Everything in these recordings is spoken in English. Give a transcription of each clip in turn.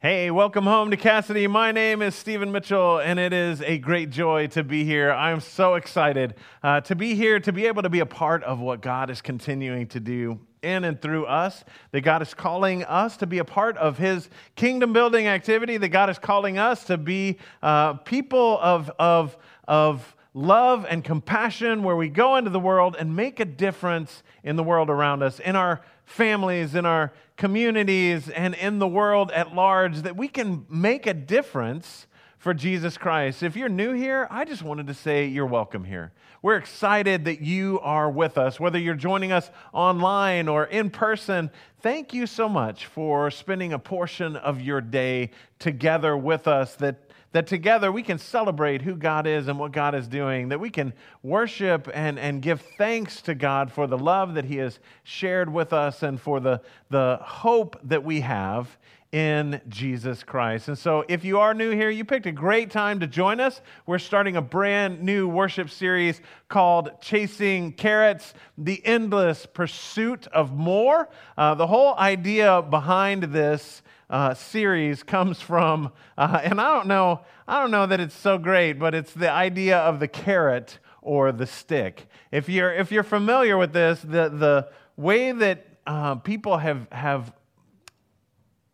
Hey, welcome home to Cassidy. My name is Stephen Mitchell, and it is a great joy to be here. I'm so excited uh, to be here, to be able to be a part of what God is continuing to do in and through us, that God is calling us to be a part of His kingdom building activity, that God is calling us to be uh, people of, of, of love and compassion, where we go into the world and make a difference in the world around us, in our families, in our communities, and in the world at large, that we can make a difference for Jesus Christ. If you're new here, I just wanted to say you're welcome here. We're excited that you are with us, whether you're joining us online or in person. Thank you so much for spending a portion of your day together with us. That that together we can celebrate who God is and what God is doing, that we can worship and, and give thanks to God for the love that He has shared with us and for the, the hope that we have in Jesus Christ. And so, if you are new here, you picked a great time to join us. We're starting a brand new worship series called Chasing Carrots The Endless Pursuit of More. Uh, the whole idea behind this uh, series comes from, uh, and I don't know, I don't know that it's so great, but it's the idea of the carrot or the stick. If you're if you're familiar with this, the the way that uh, people have have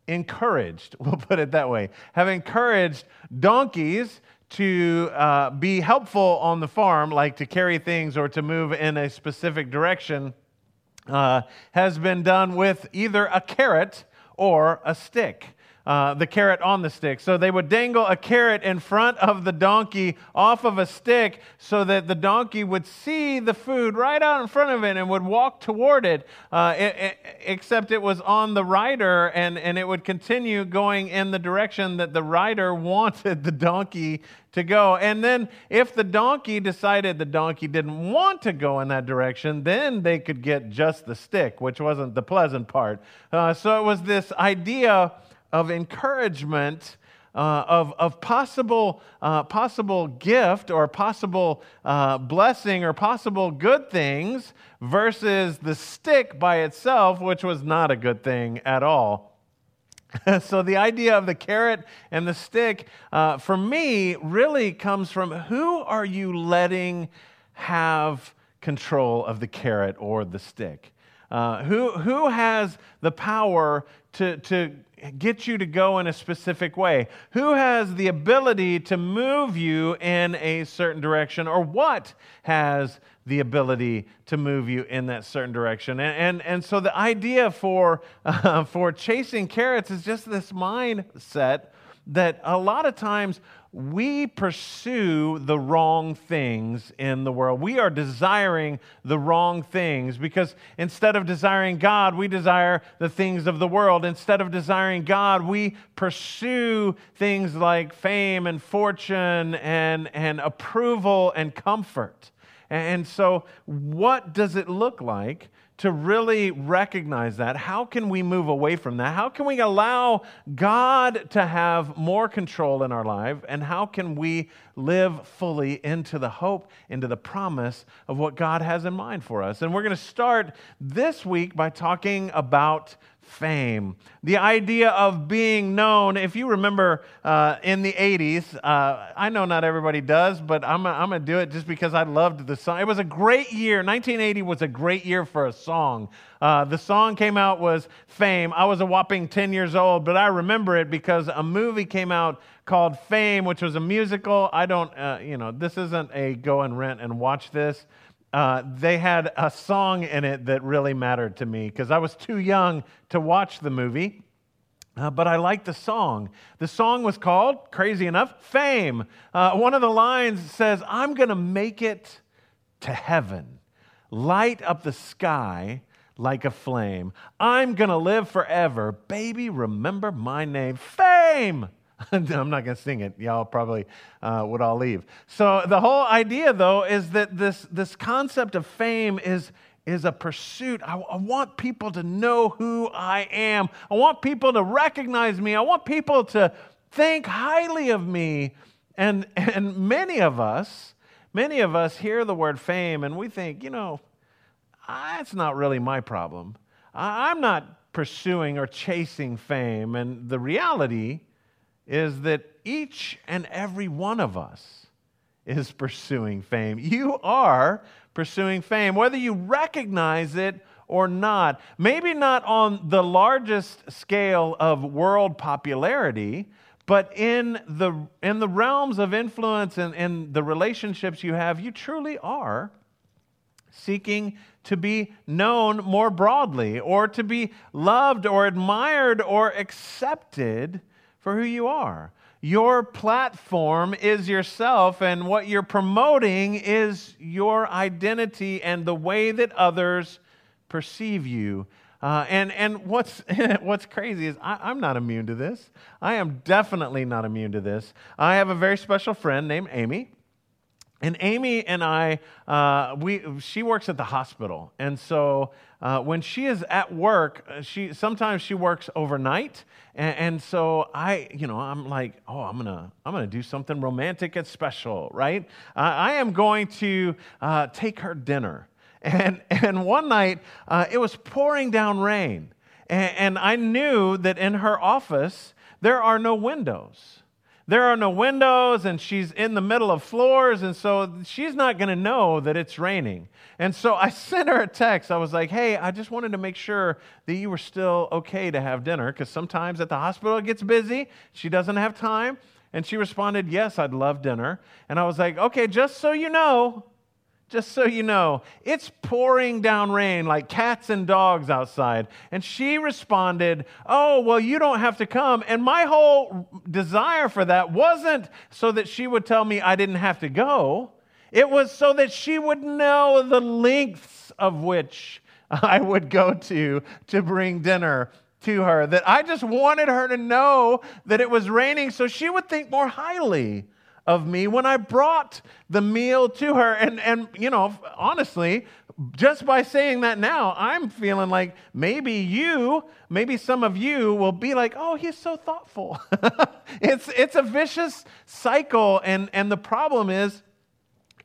encouraged, we'll put it that way, have encouraged donkeys to uh, be helpful on the farm, like to carry things or to move in a specific direction, uh, has been done with either a carrot or a stick. Uh, the carrot on the stick. So they would dangle a carrot in front of the donkey off of a stick so that the donkey would see the food right out in front of it and would walk toward it, uh, it, it, except it was on the rider and, and it would continue going in the direction that the rider wanted the donkey to go. And then if the donkey decided the donkey didn't want to go in that direction, then they could get just the stick, which wasn't the pleasant part. Uh, so it was this idea of encouragement. Uh, of, of possible, uh, possible gift or possible uh, blessing or possible good things versus the stick by itself, which was not a good thing at all. so the idea of the carrot and the stick, uh, for me, really comes from who are you letting have control of the carrot or the stick? Uh, who, who has the power to, to get you to go in a specific way? Who has the ability to move you in a certain direction? Or what has the ability to move you in that certain direction? And, and, and so the idea for, uh, for chasing carrots is just this mindset that a lot of times we pursue the wrong things in the world. We are desiring the wrong things because instead of desiring God, we desire the things of the world. Instead of desiring God, we pursue things like fame and fortune and, and approval and comfort. And so, what does it look like to really recognize that? How can we move away from that? How can we allow God to have more control in our life? And how can we live fully into the hope, into the promise of what God has in mind for us? And we're going to start this week by talking about fame. The idea of being known, if you remember uh, in the 80s, uh, I know not everybody does, but I'm, I'm going to do it just because I loved the song. It was a great year. 1980 was a great year for a song. Uh, the song came out was Fame. I was a whopping 10 years old, but I remember it because a movie came out called Fame, which was a musical. I don't, uh, you know, this isn't a go and rent and watch this uh, they had a song in it that really mattered to me because I was too young to watch the movie. Uh, but I liked the song. The song was called, crazy enough, Fame. Uh, one of the lines says, I'm going to make it to heaven, light up the sky like a flame. I'm going to live forever. Baby, remember my name. Fame! I'm not going to sing it. Y'all probably uh, would all leave. So the whole idea, though, is that this, this concept of fame is, is a pursuit. I, I want people to know who I am. I want people to recognize me. I want people to think highly of me. And, and many of us, many of us hear the word fame and we think, you know, that's not really my problem. I'm not pursuing or chasing fame. And the reality is that each and every one of us is pursuing fame. You are pursuing fame, whether you recognize it or not. Maybe not on the largest scale of world popularity, but in the, in the realms of influence and in the relationships you have, you truly are seeking to be known more broadly or to be loved or admired or accepted for who you are. Your platform is yourself, and what you're promoting is your identity and the way that others perceive you. Uh, and and what's, what's crazy is I, I'm not immune to this. I am definitely not immune to this. I have a very special friend named Amy. And Amy and I, uh, we, she works at the hospital. And so uh, when she is at work, uh, she, sometimes she works overnight. And, and, so I, you know, I'm like, oh, I'm going to I'm gonna do something romantic and special, right? Uh, I am going to uh, take her dinner. And, and one night, uh, it was pouring down rain. And, and I knew that in her office, there are no windows there are no windows and she's in the middle of floors and so she's not going to know that it's raining. And so i sent her a text. I was like hey i just wanted to make sure that you were still okay to have dinner because sometimes at the hospital it gets busy she doesn't have time. And she responded yes i'd love dinner. And i was like okay just so you know just so you know, it's pouring down rain like cats and dogs outside. And she responded, Oh, well, you don't have to come. And my whole desire for that wasn't so that she would tell me I didn't have to go, it was so that she would know the lengths of which I would go to to bring dinner to her. That I just wanted her to know that it was raining so she would think more highly of me when I brought the meal to her. And, and, you know, honestly, just by saying that now, I'm feeling like maybe you, maybe some of you will be like, oh, he's so thoughtful. it's, it's a vicious cycle. And, and the problem is,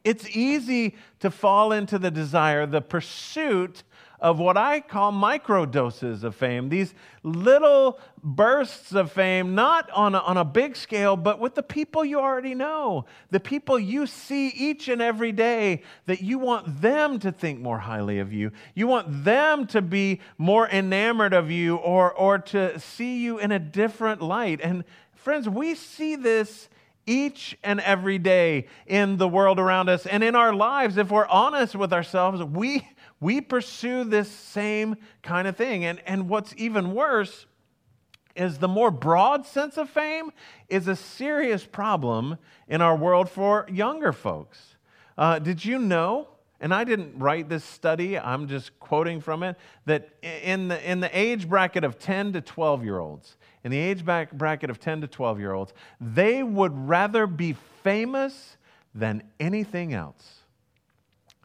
it's easy to fall into the desire, the pursuit of what I call micro doses of fame, these little bursts of fame, not on a, on a big scale, but with the people you already know, the people you see each and every day, that you want them to think more highly of you. You want them to be more enamored of you or, or to see you in a different light. And friends, we see this each and every day in the world around us and in our lives. If we're honest with ourselves, we we pursue this same kind of thing. And, and what's even worse is the more broad sense of fame is a serious problem in our world for younger folks. Uh, did you know? And I didn't write this study, I'm just quoting from it, that in the, in the age bracket of 10 to 12 year olds, in the age bracket of 10 to 12 year olds, they would rather be famous than anything else.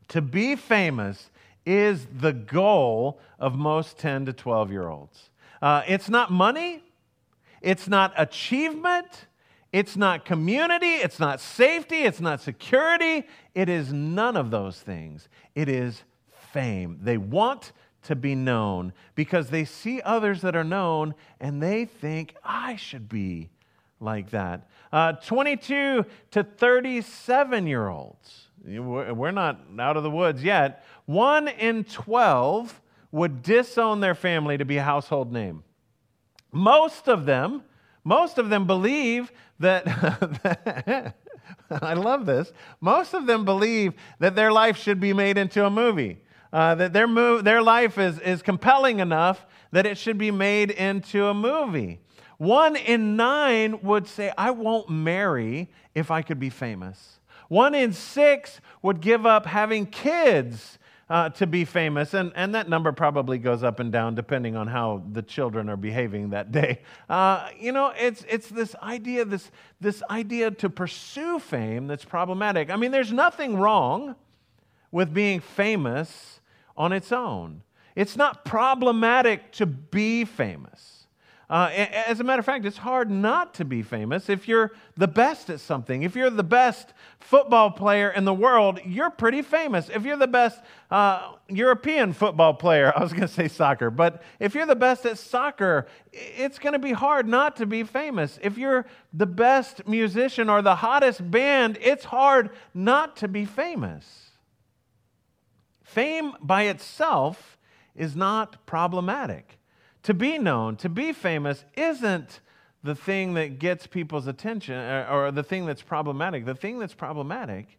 To be famous is the goal of most 10 to 12 year olds. Uh, it's not money, it's not achievement, it's not community, it's not safety, it's not security. It is none of those things. It is fame. They want to be known because they see others that are known and they think, I should be like that. Uh, 22 to 37 year olds, we're not out of the woods yet, one in 12 would disown their family to be a household name. Most of them, most of them believe that, I love this, most of them believe that their life should be made into a movie. Uh, that their, move, their life is, is compelling enough that it should be made into a movie. One in nine would say, I won't marry if I could be famous. One in six would give up having kids uh, to be famous, and, and that number probably goes up and down depending on how the children are behaving that day. Uh, you know, it's, it's this idea, this, this idea to pursue fame that's problematic. I mean, there's nothing wrong with being famous on its own. It's not problematic to be famous. Uh, as a matter of fact, it's hard not to be famous if you're the best at something. If you're the best football player in the world, you're pretty famous. If you're the best uh, European football player, I was going to say soccer, but if you're the best at soccer, it's going to be hard not to be famous. If you're the best musician or the hottest band, it's hard not to be famous. Fame by itself is not problematic to be known, to be famous, isn't the thing that gets people's attention or, or, the thing that's problematic. The thing that's problematic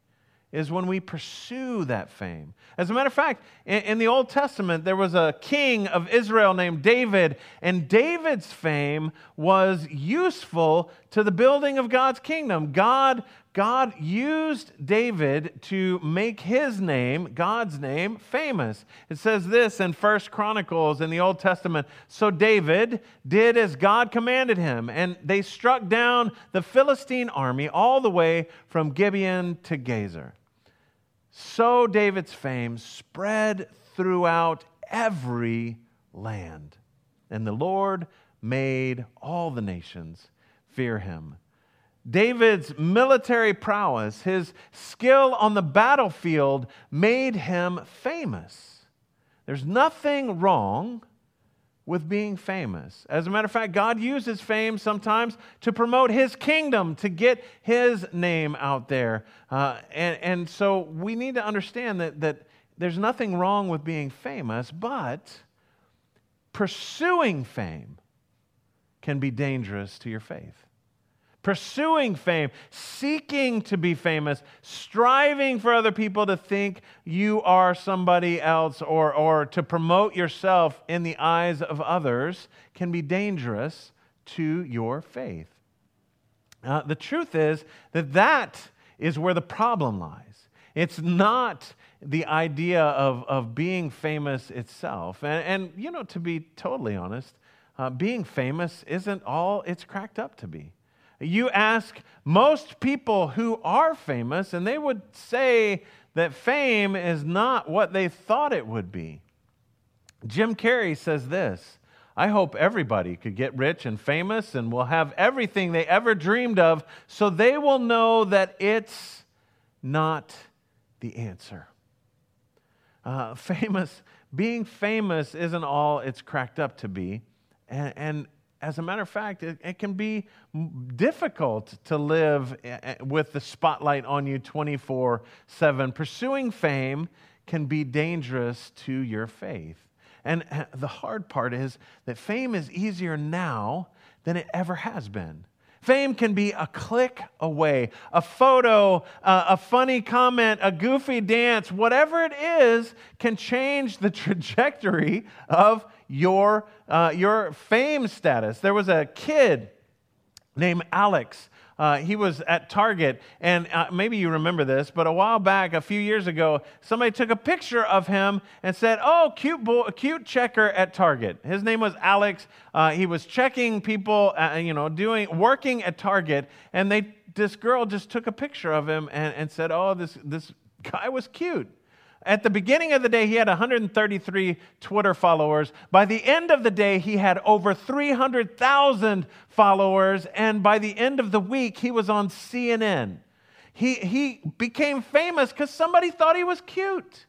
is when we pursue that fame. As a matter of fact, in, in, the Old Testament, there was a king of Israel named David, and David's fame was useful to the building of God's kingdom. God God used David to make his name, God's name, famous. It says this in First Chronicles in the Old Testament. So David did as God commanded him, and they struck down the Philistine army all the way from Gibeon to Gezer. So David's fame spread throughout every land, and the Lord made all the nations fear him. David's military prowess, his skill on the battlefield, made him famous. There's nothing wrong with being famous. As a matter of fact, God uses fame sometimes to promote his kingdom, to get his name out there. Uh, and, and so we need to understand that, that there's nothing wrong with being famous, but pursuing fame can be dangerous to your faith pursuing fame, seeking to be famous, striving for other people to think you are somebody else or, or to promote yourself in the eyes of others can be dangerous to your faith. Uh, the truth is that that is where the problem lies. It's not the idea of, of being famous itself. And, and, you know, to be totally honest, uh, being famous isn't all it's cracked up to be. You ask most people who are famous, and they would say that fame is not what they thought it would be. Jim Carrey says this I hope everybody could get rich and famous and will have everything they ever dreamed of so they will know that it's not the answer. Uh, famous, being famous isn't all it's cracked up to be. And, and as a matter of fact, it, it, can be difficult to live eh, eh, with the spotlight on you 24 7. Pursuing fame can be dangerous to your faith. And eh, the hard part is that fame is easier now than it ever has been. Fame can be a click away, a photo, uh, a funny comment, a goofy dance, whatever it is can change the trajectory of your, uh, your fame status. There was a kid named Alex. Uh, he was at Target, and uh, maybe you remember this, but a while back, a few years ago, somebody took a picture of him and said, "Oh, cute boy, cute checker at Target." His name was Alex. Uh, he was checking people, uh, you know, doing working at Target, and they this girl just took a picture of him and, and said, "Oh, this this guy was cute." At the beginning of the day, he had 133 Twitter followers. By the end of the day, he had over 300,000 followers. And by the end of the week, he was on CNN. He, he became famous because somebody thought he was cute.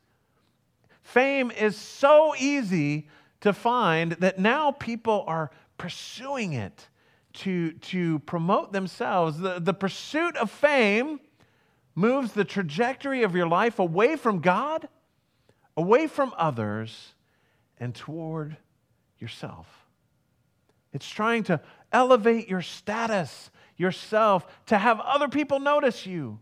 Fame is so easy to find that now people are pursuing it to, to promote themselves. The, the pursuit of fame moves the trajectory of your life away from God, away from others, and toward yourself. It's trying to elevate your status, yourself, to have other people notice you.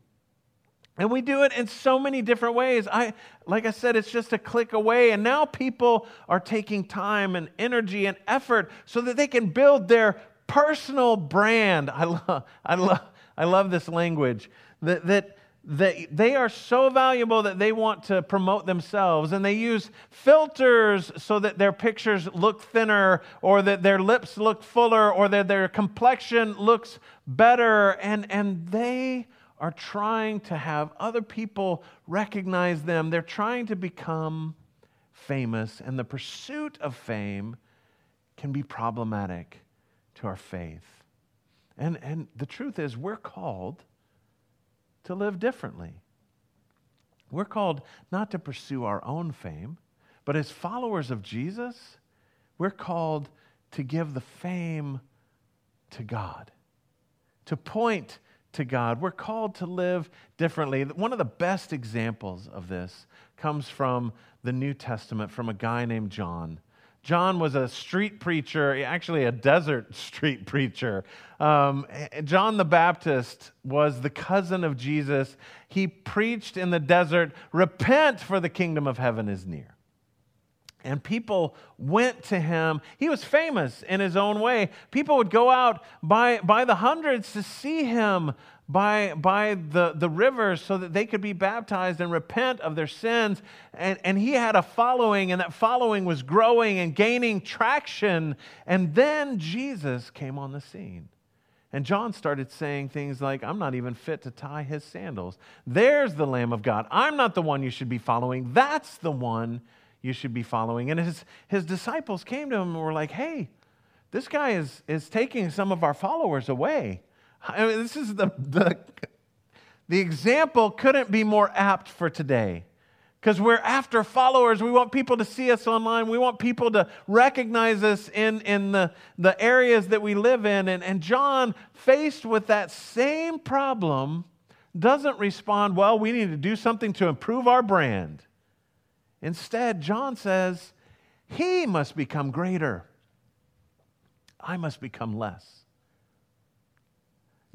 And we do it in so many different ways. I, like I said, it's just a click away. And now people are taking time and energy and effort so that they can build their personal brand. I love, I love, I love this language that, that they, they are so valuable that they want to promote themselves and they use filters so that their pictures look thinner or that their lips look fuller or that their complexion looks better and, and they are trying to have other people recognize them they're trying to become famous and the pursuit of fame can be problematic to our faith. And, and the truth is, we're called to live differently. We're called not to pursue our own fame, but as followers of Jesus, we're called to give the fame to God, to point to God. We're called to live differently. One of the best examples of this comes from the New Testament, from a guy named John. John was a street preacher, actually a desert street preacher. Um, John the Baptist was the cousin of Jesus. He preached in the desert, Repent, for the kingdom of heaven is near. And people went to him. He was famous in his own way. People would go out by, by the hundreds to see him by, by the, the rivers so that they could be baptized and repent of their sins. And, and he had a following, and that following was growing and gaining traction. And then Jesus came on the scene. And John started saying things like, I'm not even fit to tie his sandals. There's the Lamb of God. I'm not the one you should be following. That's the one you should be following. And his, his disciples came to him and were like, hey, this guy is, is taking some of our followers away. I mean, this is the, the, the example couldn't be more apt for today because we're after followers. We want people to see us online. We want people to recognize us in, in the, the areas that we live in. And, and John, faced with that same problem, doesn't respond, well, we need to do something to improve our brand. Instead, John says, he must become greater. I must become less.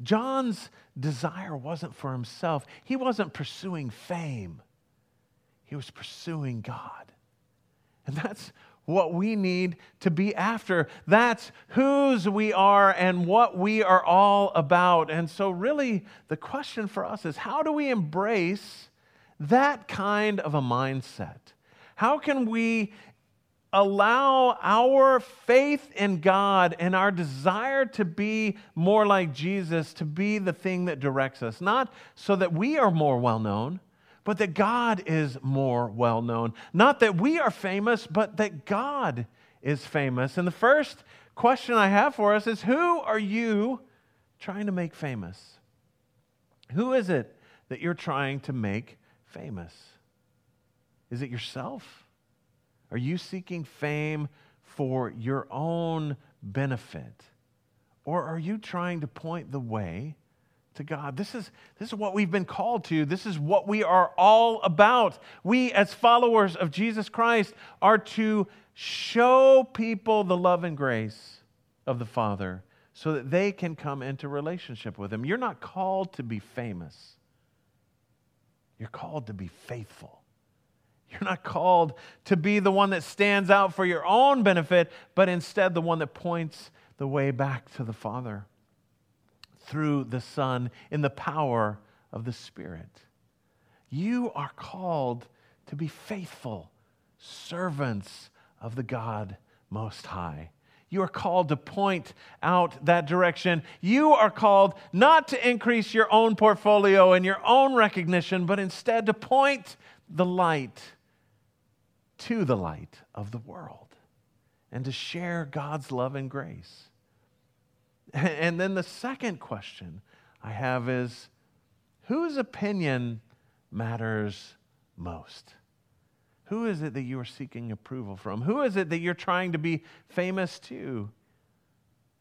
John's desire wasn't for himself, he wasn't pursuing fame, he was pursuing God. And that's what we need to be after. That's whose we are and what we are all about. And so, really, the question for us is how do we embrace that kind of a mindset? How can we allow our faith in God and our desire to be more like Jesus to be the thing that directs us. Not so that we are more well known, but that God is more well known. Not that we are famous, but that God is famous. And the first question I have for us is who are you trying to make famous? Who is it that you're trying to make famous? Is it yourself? Are you seeking fame for your own benefit? Or are you trying to point the way to God? This is, this is what we've been called to. This is what we are all about. We, as followers of Jesus Christ, are to show people the love and grace of the Father so that they can come into relationship with Him. You're not called to be famous, you're called to be faithful. You're not called to be the one that stands out for your own benefit, but instead the one that points the way back to the Father through the Son in the power of the Spirit. You are called to be faithful servants of the God Most High. You are called to point out that direction. You are called not to increase your own portfolio and your own recognition, but instead to point the light to the light of the world and to share God's love and grace. And then the second question I have is whose opinion matters most? Who is it that you are seeking approval from? Who is it that you're trying to be famous to?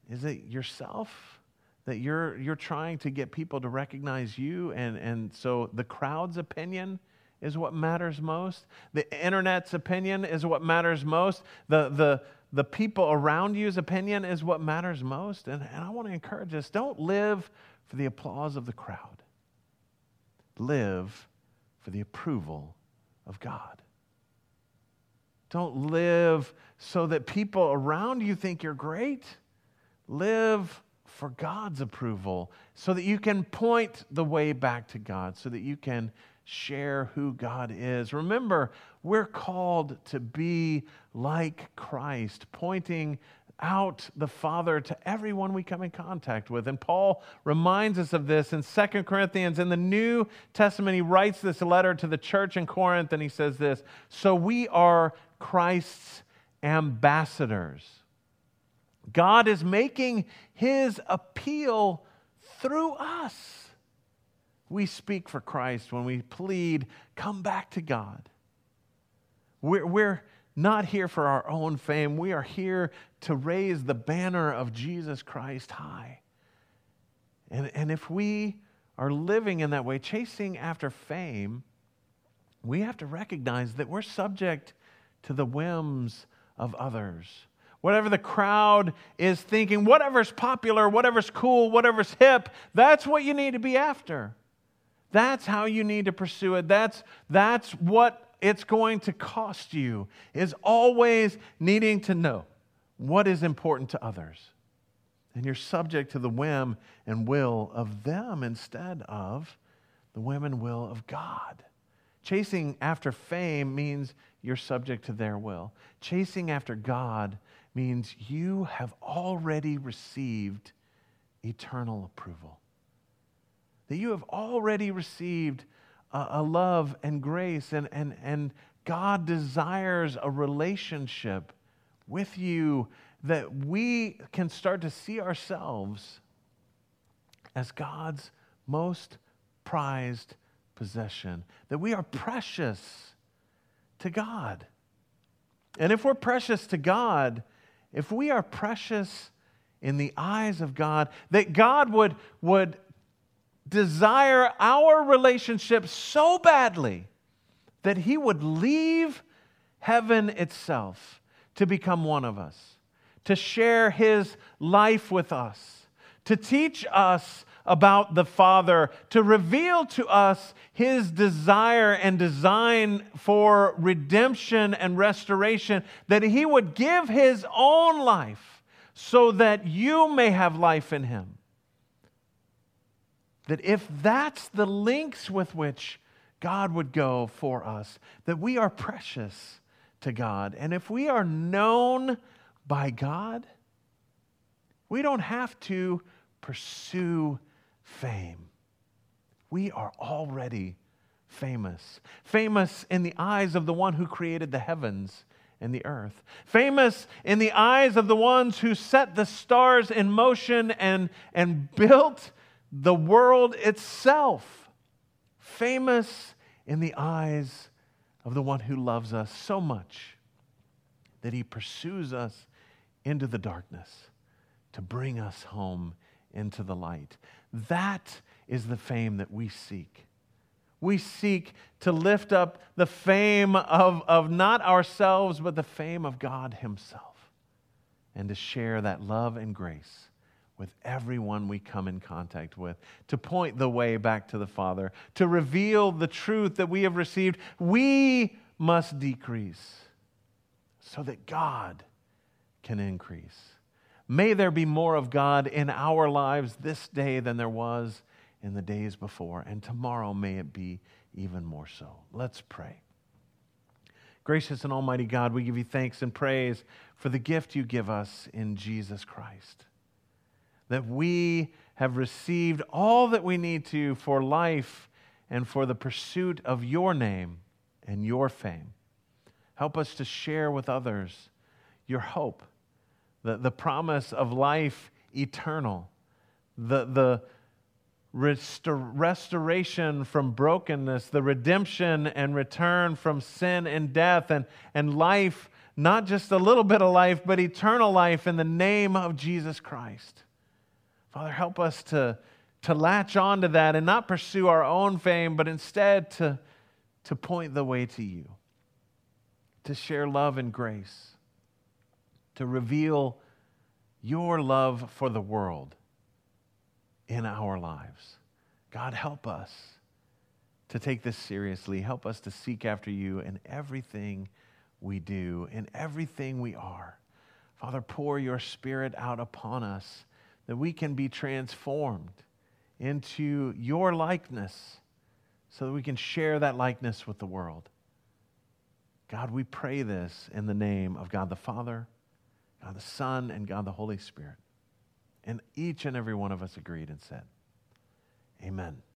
Is it yourself? That you're, you're trying to get people to recognize you, and, and so the crowd's opinion is what matters most. The internet's opinion is what matters most. The, the, the people around you's opinion is what matters most. And, and I want to encourage us don't live for the applause of the crowd, live for the approval of God. Don't live so that people around you think you're great. Live for God's approval so that you can point the way back to God, so that you can share who God is. Remember, we're called to be like Christ, pointing out the Father to everyone we come in contact with. And Paul reminds us of this in Second Corinthians. In the New Testament, he writes this letter to the church in Corinth, and he says this So we are Christ's ambassadors God is making his appeal through us. We speak for Christ when we plead, come back to God. We're, we're not here for our own fame. We are here to raise the banner of Jesus Christ high. And, and if we are living in that way, chasing after fame, we have to recognize that we're subject to the whims of others. Whatever the crowd is thinking, whatever's popular, whatever's cool, whatever's hip, that's what you need to be after. That's how you need to pursue it. That's, that's what it's going to cost you, is always needing to know what is important to others. And you're subject to the whim and will of them instead of the whim and will of God. Chasing after fame means you're subject to their will. Chasing after God means you have already received eternal approval. That you have already received a, a love and grace, and, and, and God desires a relationship with you that we can start to see ourselves as God's most prized possession, that we are precious to God. And if we're precious to God, if we are precious in the eyes of God, that God would, would desire our relationship so badly that He would leave heaven itself to become one of us, to share His life with us, to teach us about the Father, to reveal to us his desire and design for redemption and restoration, that he would give his own life so that you may have life in him. That if that's the links with which God would go for us, that we are precious to God. And if we are known by God, we don't have to pursue fame. We are already famous. Famous in the eyes of the one who created the heavens and the earth. Famous in the eyes of the ones who set the stars in motion and, and built the world itself. Famous in the eyes of the one who loves us so much that he pursues us into the darkness to bring us home into the light. That is the fame that we seek. We seek to lift up the fame of, of not ourselves, but the fame of God Himself, and to share that love and grace with everyone we come in contact with, to point the way back to the Father, to reveal the truth that we have received. We must decrease so that God can increase. May there be more of God in our lives this day than there was in the days before, and tomorrow may it be even more so. Let's pray. Gracious and Almighty God, we give you thanks and praise for the gift you give us in Jesus Christ. That we have received all that we need to for life and for the pursuit of your name and your fame. Help us to share with others your hope the, the promise of life eternal, the, the restor- restoration from brokenness, the redemption and return from sin and death, and, and life, not just a little bit of life, but eternal life in the name of Jesus Christ. Father, help us to, to latch on to that and not pursue our own fame, but instead to, to point the way to you, to share love and grace to reveal your love for the world in our lives. God, help us to take this seriously. Help us to seek after you in everything we do, in everything we are. Father, pour your spirit out upon us that we can be transformed into your likeness so that we can share that likeness with the world. God, we pray this in the name of God the Father God the Son, and God the Holy Spirit. And each and every one of us agreed and said, Amen.